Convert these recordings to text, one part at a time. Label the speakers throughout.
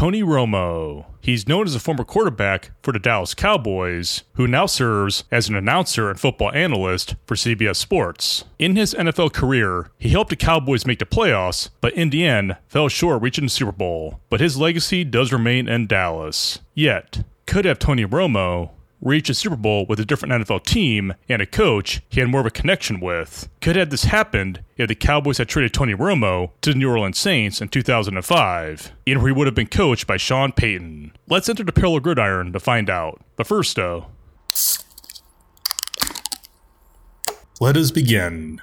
Speaker 1: Tony Romo. He's known as a former quarterback for the Dallas Cowboys, who now serves as an announcer and football analyst for CBS Sports. In his NFL career, he helped the Cowboys make the playoffs, but in the end fell short reaching the Super Bowl. But his legacy does remain in Dallas. Yet, could have Tony Romo reach a Super Bowl with a different NFL team and a coach he had more of a connection with. Could have this happened if the Cowboys had traded Tony Romo to the New Orleans Saints in 2005, and where he would have been coached by Sean Payton. Let's enter the parallel gridiron to find out. But first, though, let us begin.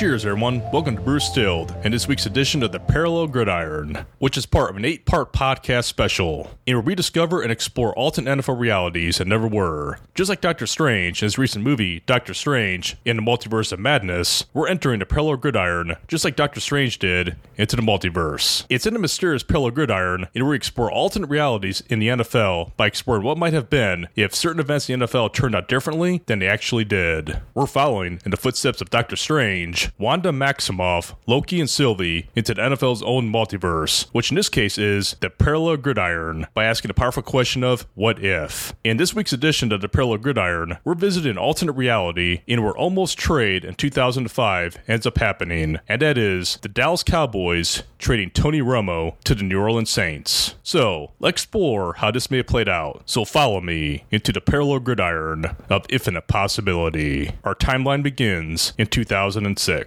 Speaker 1: Cheers, everyone. Welcome to Brew Stilled and this week's edition of the Parallel Gridiron, which is part of an eight part podcast special, in where we discover and explore alternate NFL realities that never were. Just like Doctor Strange in his recent movie, Doctor Strange in the Multiverse of Madness, we're entering the Parallel Gridiron, just like Doctor Strange did, into the multiverse. It's in the mysterious Parallel Gridiron, in where we explore alternate realities in the NFL by exploring what might have been if certain events in the NFL turned out differently than they actually did. We're following in the footsteps of Doctor Strange Wanda Maximoff, Loki, and Sylvie into the NFL's own multiverse, which in this case is the Parallel Gridiron, by asking the powerful question of what if. In this week's edition of the Parallel Gridiron, we're visiting alternate reality in where almost trade in 2005 ends up happening, and that is the Dallas Cowboys trading Tony Romo to the New Orleans Saints. So, let's explore how this may have played out. So follow me into the Parallel Gridiron of infinite possibility. Our timeline begins in 2006.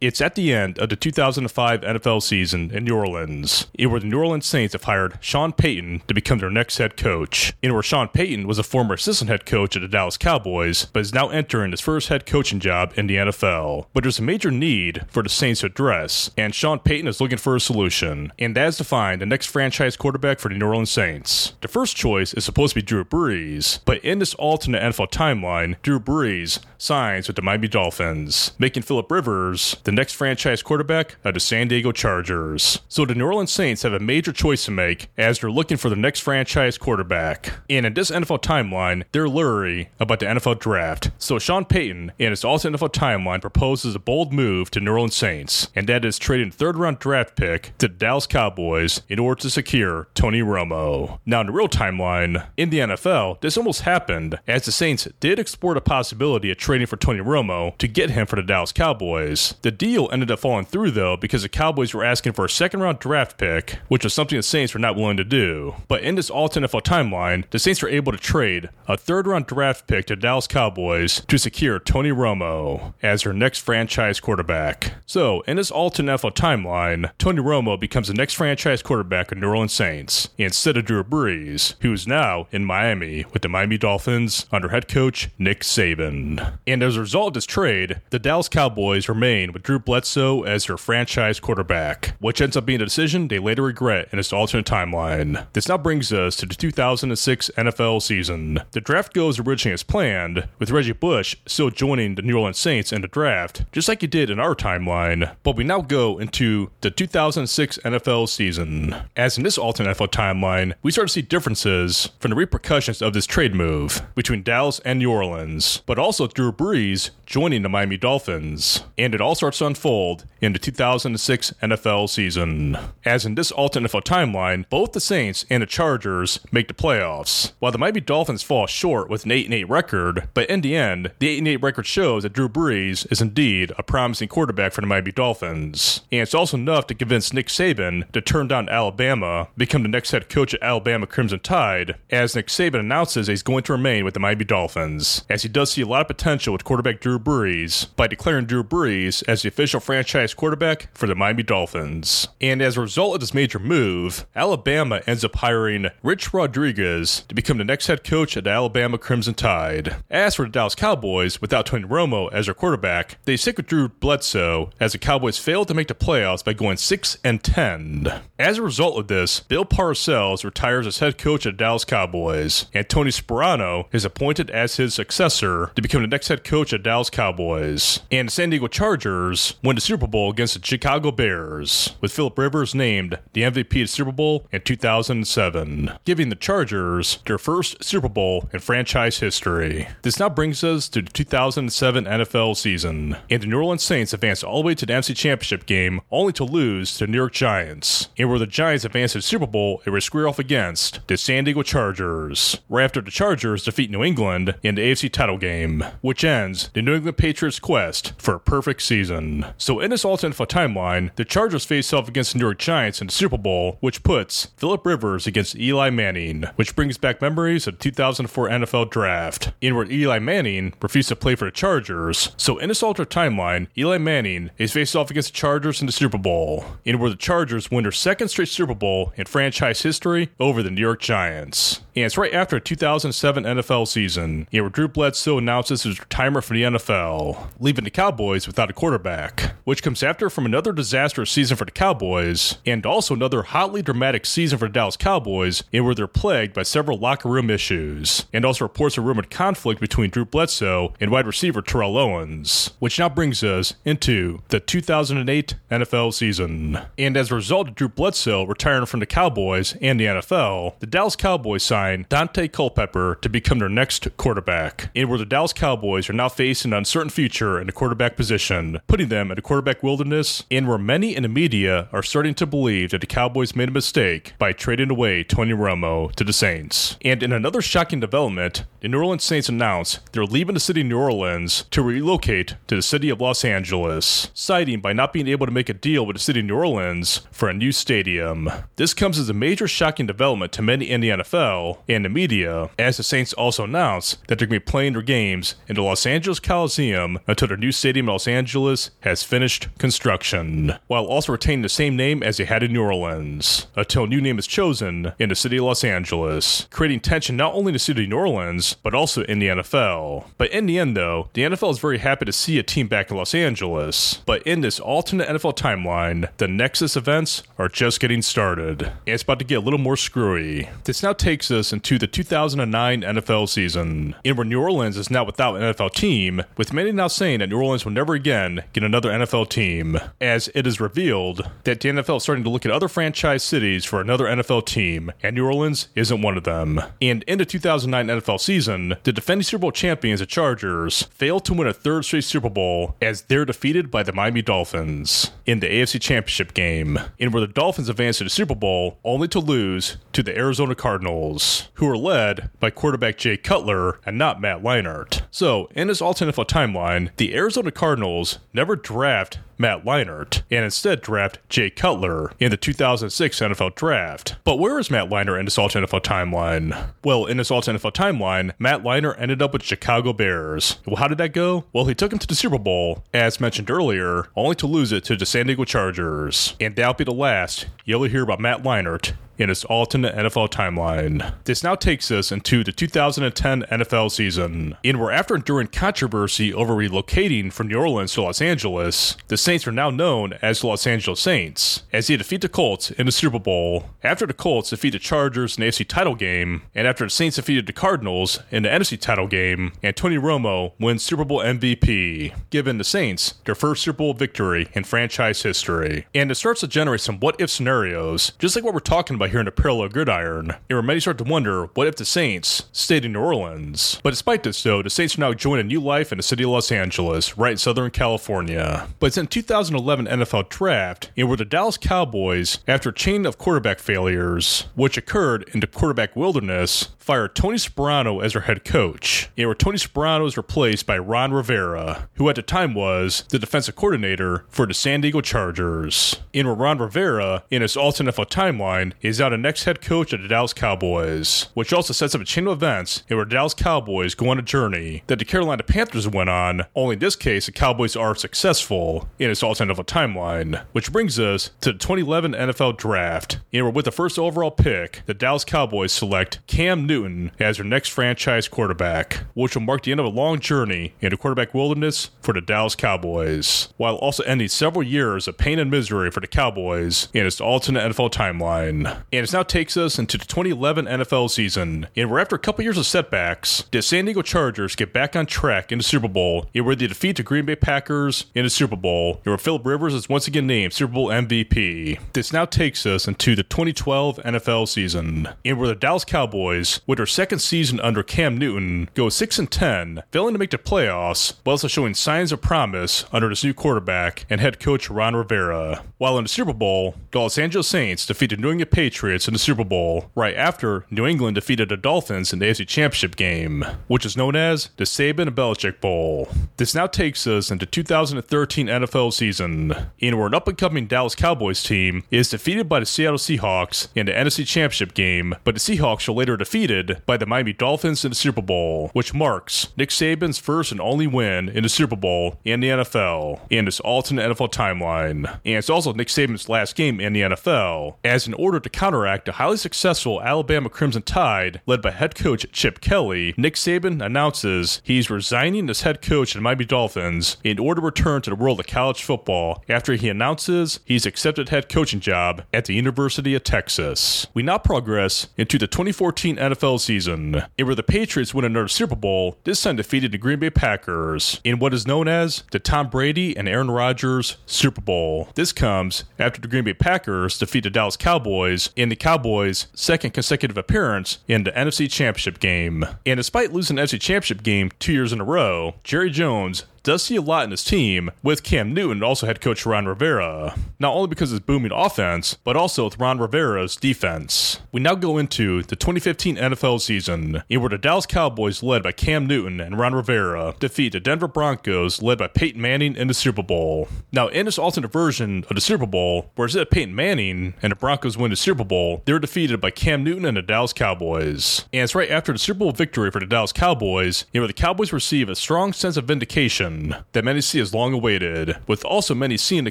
Speaker 1: It's at the end of the 2005 NFL season in New Orleans, in where the New Orleans Saints have hired Sean Payton to become their next head coach, in where Sean Payton was a former assistant head coach at the Dallas Cowboys, but is now entering his first head coaching job in the NFL. But there's a major need for the Saints to address, and Sean Payton is looking for a solution, and that is to find the next franchise quarterback for the New Orleans Saints. The first choice is supposed to be Drew Brees, but in this alternate NFL timeline, Drew Brees signs with the Miami Dolphins, making Philip Rivers the next franchise quarterback of the San Diego Chargers. So the New Orleans Saints have a major choice to make as they're looking for the next franchise quarterback. And in this NFL timeline, they're leery about the NFL draft. So Sean Payton, in his alternate NFL timeline, proposes a bold move to New Orleans Saints, and that is trading third round draft pick to the Dallas Cowboys in order to secure Tony Romo. Now, in the real timeline, in the NFL, this almost happened as the Saints did explore the possibility of trading for Tony Romo to get him for the Dallas Cowboys. The deal ended up falling through, though, because the Cowboys were asking for a second round draft pick, which was something the Saints were not willing to do. But in this alternate NFL timeline, the Saints were able to trade a third round draft pick to Dallas Cowboys to secure Tony Romo as their next franchise quarterback. So, in this alternate NFL timeline, Tony Romo becomes the next franchise quarterback of New Orleans Saints instead of Drew Brees, who is now in Miami with the Miami Dolphins under head coach Nick Saban. And as a result of this trade, the Dallas Cowboys remain with Drew Bledsoe as their franchise quarterback, which ends up being a decision they later regret in this alternate timeline. This now brings us to the 2006 NFL season. The draft goes originally as planned, with Reggie Bush still joining the New Orleans Saints in the draft, just like he did in our timeline. But we now go into the 2006 NFL season. As in this alternate NFL timeline, we start to see differences from the repercussions of this trade move between Dallas and New Orleans, but also Drew Brees joining the Miami Dolphins. And it all starts to unfold in the 2006 NFL season. As in this alternate NFL timeline, both the Saints and the Chargers make the playoffs, while the Miami Dolphins fall short with an 8 8 record. But in the end, the 8 8 record shows that Drew Brees is indeed a promising quarterback for the Miami Dolphins. And it's also enough to convince Nick Saban to turn down Alabama, become the next head coach at Alabama Crimson Tide, as Nick Saban announces he's going to remain with the Miami Dolphins, as he does see a lot of potential with quarterback Drew Brees by declaring Drew Brees as the official franchise quarterback for the Miami Dolphins. And as a result of this major move, Alabama ends up hiring Rich Rodriguez to become the next head coach at the Alabama Crimson Tide. As for the Dallas Cowboys, without Tony Romo as their quarterback, they stick with Drew Bledsoe as the Cowboys failed to make the playoffs by going 6 and 10. As a result of this, Bill Parcells retires as head coach at the Dallas Cowboys, and Tony Sparano is appointed as his successor to become the next head coach at Dallas Cowboys. And San Diego Chargers win the Super Bowl against the Chicago Bears, with Philip Rivers named the MVP of Super Bowl in 2007, giving the Chargers their first Super Bowl in franchise history. This now brings us to the 2007 NFL season, and the New Orleans Saints advanced all the way to the NFC Championship game, only to lose to the New York Giants, and where the Giants advanced to the Super Bowl, it was square off against the San Diego Chargers, right after the Chargers defeat New England in the AFC title game, which ends the New England Patriots' quest for a perfect season. So in this alternate timeline, the Chargers face off against the New York Giants in the Super Bowl, which puts Philip Rivers against Eli Manning, which brings back memories of the 2004 NFL Draft, in where Eli Manning refused to play for the Chargers. So in this alternate timeline, Eli Manning is faced off against the Chargers in the Super Bowl, in where the Chargers win their second straight Super Bowl in franchise history over the New York Giants. And it's right after the 2007 NFL season, and where Drew Bledsoe announces his retirement from the NFL, leaving the Cowboys without a quarterback, which comes after from another disastrous season for the Cowboys, and also another hotly dramatic season for the Dallas Cowboys, in where they're plagued by several locker room issues, and also reports of rumored conflict between Drew Bledsoe and wide receiver Terrell Owens, which now brings us into the 2008 NFL season. And as a result of Drew Bledsoe retiring from the Cowboys and the NFL, the Dallas Cowboys signed Daunte Culpepper to become their next quarterback, and where the Dallas Cowboys are now facing an uncertain future in the quarterback position, putting them in a quarterback wilderness, and where many in the media are starting to believe that the Cowboys made a mistake by trading away Tony Romo to the Saints. And in another shocking development, the New Orleans Saints announced they're leaving the city of New Orleans to relocate to the city of Los Angeles, citing by not being able to make a deal with the city of New Orleans for a new stadium. This comes as a major shocking development to many in the NFL and the media, as the Saints also announced that they're going to be playing their games in the Los Angeles Coliseum until their new stadium in Los Angeles has finished construction, while also retaining the same name as they had in New Orleans, until a new name is chosen in the city of Los Angeles, creating tension not only in the city of New Orleans, but also in the NFL. But in the end, though, the NFL is very happy to see a team back in Los Angeles. But in this alternate NFL timeline, the Nexus events are just getting started, and it's about to get a little more screwy. This now takes us into the 2009 NFL season, in where New Orleans is now without an NFL team, with many now saying that New Orleans will never again get another NFL team, as it is revealed that the NFL is starting to look at other franchise cities for another NFL team, and New Orleans isn't one of them. And in the 2009 NFL season, the defending Super Bowl champions, the Chargers, failed to win a third straight Super Bowl as they're defeated by the Miami Dolphins in the AFC Championship game, in where the Dolphins advanced to the Super Bowl only to lose to the Arizona Cardinals, who were led by quarterback Jay Cutler and not Matt Leinart. So, in his alternate timeline, the Arizona Cardinals never draft Matt Leinart and instead draft Jay Cutler in the 2006 NFL Draft. But where is Matt Leinart in this alternate NFL timeline? Well, in this alternate NFL timeline, Matt Leinart ended up with Chicago Bears. Well, how did that go? Well, he took him to the Super Bowl, as mentioned earlier, only to lose it to the San Diego Chargers. And that'll be the last you'll hear about Matt Leinart in its alternate NFL timeline. This now takes us into the 2010 NFL season, in where after enduring controversy over relocating from New Orleans to Los Angeles, the Saints are now known as the Los Angeles Saints, as they defeat the Colts in the Super Bowl, after the Colts defeat the Chargers in the AFC title game, and after the Saints defeated the Cardinals in the NFC title game, and Tony Romo wins Super Bowl MVP, giving the Saints their first Super Bowl victory in franchise history. And it starts to generate some what if scenarios, just like what we're talking about here in a parallel gridiron, and where many start to wonder what if the Saints stayed in New Orleans. But despite this, though, the Saints are now enjoying a new life in the city of Los Angeles, right in Southern California. But it's in 2011 NFL Draft, and where the Dallas Cowboys, after a chain of quarterback failures, which occurred in the quarterback wilderness, fired Tony Sparano as their head coach, and where Tony Sparano is replaced by Ron Rivera, who at the time was the defensive coordinator for the San Diego Chargers. And where Ron Rivera, in his alternate NFL timeline, is now the next head coach of the Dallas Cowboys, which also sets up a chain of events in where the Dallas Cowboys go on a journey that the Carolina Panthers went on, only in this case, the Cowboys are successful, in its NFL timeline, which brings us to the 2011 NFL Draft. And we're with the first overall pick, the Dallas Cowboys select Cam Newton as their next franchise quarterback, which will mark the end of a long journey in the quarterback wilderness for the Dallas Cowboys, while also ending several years of pain and misery for the Cowboys in its alternate NFL timeline. And it now takes us into the 2011 NFL season, and we're after a couple years of setbacks, the San Diego Chargers get back on track in the Super Bowl, and where they defeat the Green Bay Packers in the Super Bowl, and where Philip Rivers is once again named Super Bowl MVP. This now takes us into the 2012 NFL season, and where the Dallas Cowboys, with their second season under Cam Newton, go 6 and 10, failing to make the playoffs, but also showing signs of promise under this new quarterback and head coach Ron Rivera. While in the Super Bowl, the Los Angeles Saints defeated New England Patriots in the Super Bowl right after New England defeated the Dolphins in the AFC Championship game, which is known as the Saban and Belichick Bowl. This now takes us into 2013 NFL season, and where an up and coming Dallas Cowboys team is defeated by the Seattle Seahawks in the NFC Championship game, but the Seahawks are later defeated by the Miami Dolphins in the Super Bowl, which marks Nick Saban's first and only win in the Super Bowl in the NFL in this alternate NFL timeline. And it's also Nick Saban's last game in the NFL, as in order to counteract a highly successful Alabama Crimson Tide led by head coach Chip Kelly, Nick Saban announces he's resigning as head coach the Miami Dolphins in order to return to the world of college football after he announces he's accepted head coaching job at the University of Texas. We now progress into the 2014 NFL season, and where the Patriots win another Super Bowl, this time defeated the Green Bay Packers in what is known as the Tom Brady and Aaron Rodgers Super Bowl. This comes after the Green Bay Packers defeat the Dallas Cowboys in the Cowboys' second consecutive appearance in the NFC Championship game. And despite losing the NFC Championship game two years in a row, Jerry Jones does see a lot in his team with Cam Newton, also head coach Ron Rivera. Not only because of his booming offense, but also with Ron Rivera's defense. We now go into the 2015 NFL season, in where the Dallas Cowboys, led by Cam Newton and Ron Rivera, defeat the Denver Broncos, led by Peyton Manning in the Super Bowl. Now, in this alternate version of the Super Bowl, where instead of Peyton Manning and the Broncos win the Super Bowl, they were defeated by Cam Newton and the Dallas Cowboys. And it's right after the Super Bowl victory for the Dallas Cowboys, in where the Cowboys receive a strong sense of vindication that many see as long awaited, with also many seeing the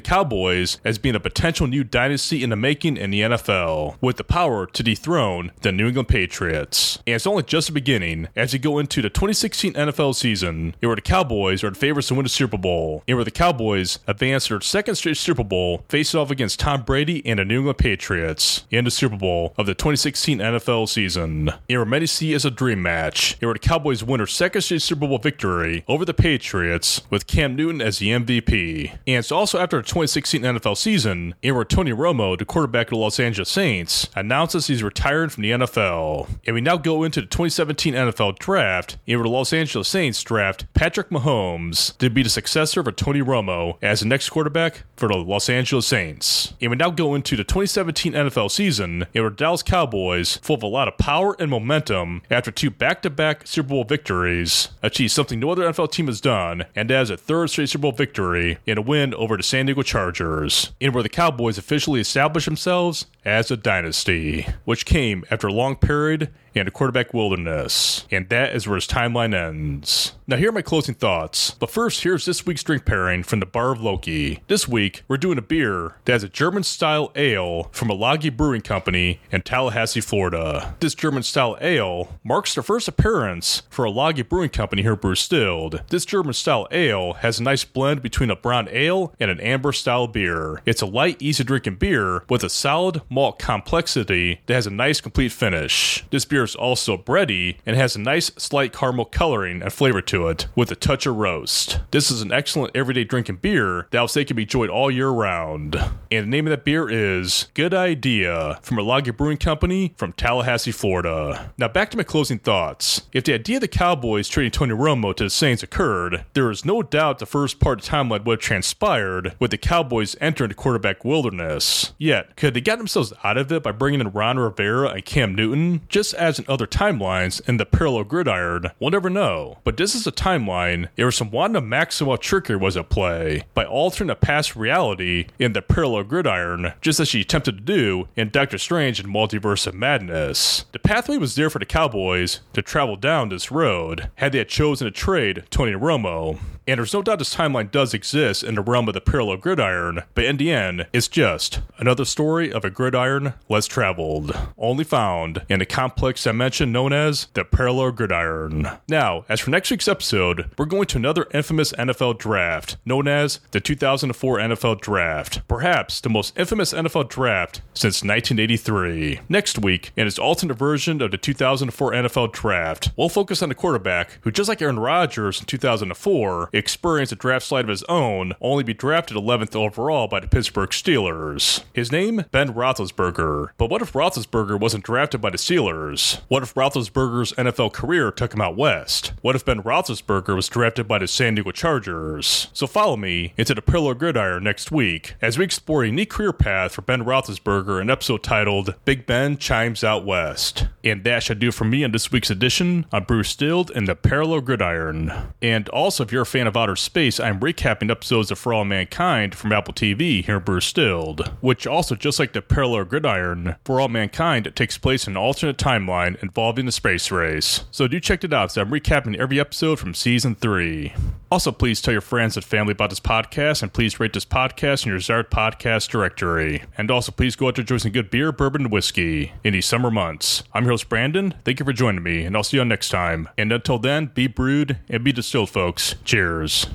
Speaker 1: Cowboys as being a potential new dynasty in the making in the NFL, with the power to dethrone the New England Patriots. And it's only just the beginning as you go into the 2016 NFL season, where the Cowboys are the favorites to win the Super Bowl, and where the Cowboys advance their second straight Super Bowl, face off against Tom Brady and the New England Patriots in the Super Bowl of the 2016 NFL season. And where many see as a dream match, and where the Cowboys win their second straight Super Bowl victory over the Patriots with Cam Newton as the MVP. And it's also after the 2016 NFL season, in where Tony Romo, the quarterback of the Los Angeles Saints, announces he's retiring from the NFL. And we now go into the 2017 NFL draft, in where the Los Angeles Saints draft Patrick Mahomes to be the successor of Tony Romo as the next quarterback for the Los Angeles Saints. And we now go into the 2017 NFL season, in where Dallas Cowboys, full of a lot of power and momentum after two back to back Super Bowl victories, achieve something no other NFL team has done, and as a third straight Super Bowl victory in a win over the San Diego Chargers, in where the Cowboys officially established themselves as a dynasty, which came after a long period and a quarterback wilderness. And that is where his timeline ends. Now, here are my closing thoughts. But first, here's this week's drink pairing from the Bar of Loki. This week, we're doing a beer that has a German style ale from Ology Brewing Company in Tallahassee, Florida. This German style ale marks the first appearance for Ology Brewing Company here at Brew Stilled. This German style ale has a nice blend between a brown ale and an amber style beer. It's a light, easy drinking beer with a solid malt complexity that has a nice, complete finish. This beer also bready and has a nice, slight caramel coloring and flavor to it with a touch of roast. This is an excellent everyday drinking beer that I'll say can be enjoyed all year round. And the name of that beer is Good Idea from Ology Brewing Company from Tallahassee, Florida. Now back to my closing thoughts. If the idea of the Cowboys trading Tony Romo to the Saints occurred, there is no doubt the first part of the timeline would have transpired with the Cowboys entering the quarterback wilderness. Yet, could they get themselves out of it by bringing in Ron Rivera and Cam Newton? Just as lies in other timelines in the parallel gridiron, we'll never know. But this is a timeline where some Wanda Maximoff trickery was at play by altering a past reality in the parallel gridiron, just as she attempted to do in Doctor Strange and Multiverse of Madness. The pathway was there for the Cowboys to travel down this road had they had chosen to trade Tony Romo. And there's no doubt this timeline does exist in the realm of the parallel gridiron, but in the end, it's just another story of a gridiron less traveled, only found in a complex dimension known as the parallel gridiron. Now, as for next week's episode, we're going to another infamous NFL draft known as the 2004 NFL Draft, perhaps the most infamous NFL draft since 1983. Next week, in its alternate version of the 2004 NFL Draft, we'll focus on the quarterback who, just like Aaron Rodgers in 2004, experienced a draft slide of his own, only be drafted 11th overall by the Pittsburgh Steelers. His name, Ben Roethlisberger. But what if Roethlisberger wasn't drafted by the Steelers? What if Roethlisberger's NFL career took him out west? What if Ben Roethlisberger was drafted by the San Diego Chargers? So follow me into the Parallel Gridiron next week as we explore a unique career path for Ben Roethlisberger in an episode titled Big Ben Chimes Out West. And that should do for me on this week's edition of Brew Stilled and the Parallel Gridiron. And also, if you're a fan of outer space, I'm recapping episodes of For All Mankind from Apple TV here Brew Stilled, which also, just like the Parallel Gridiron, For All Mankind takes place in an alternate timeline involving the space race. So do check it out, so I'm recapping every episode from season 3. Also, please tell your friends and family about this podcast, and please rate this podcast in your desired podcast directory. And also, please go out to enjoy some good beer, bourbon, and whiskey in these summer months. I'm your host, Brandon. Thank you for joining me, and I'll see you on next time. And until then, be brewed and be distilled, folks. Cheers.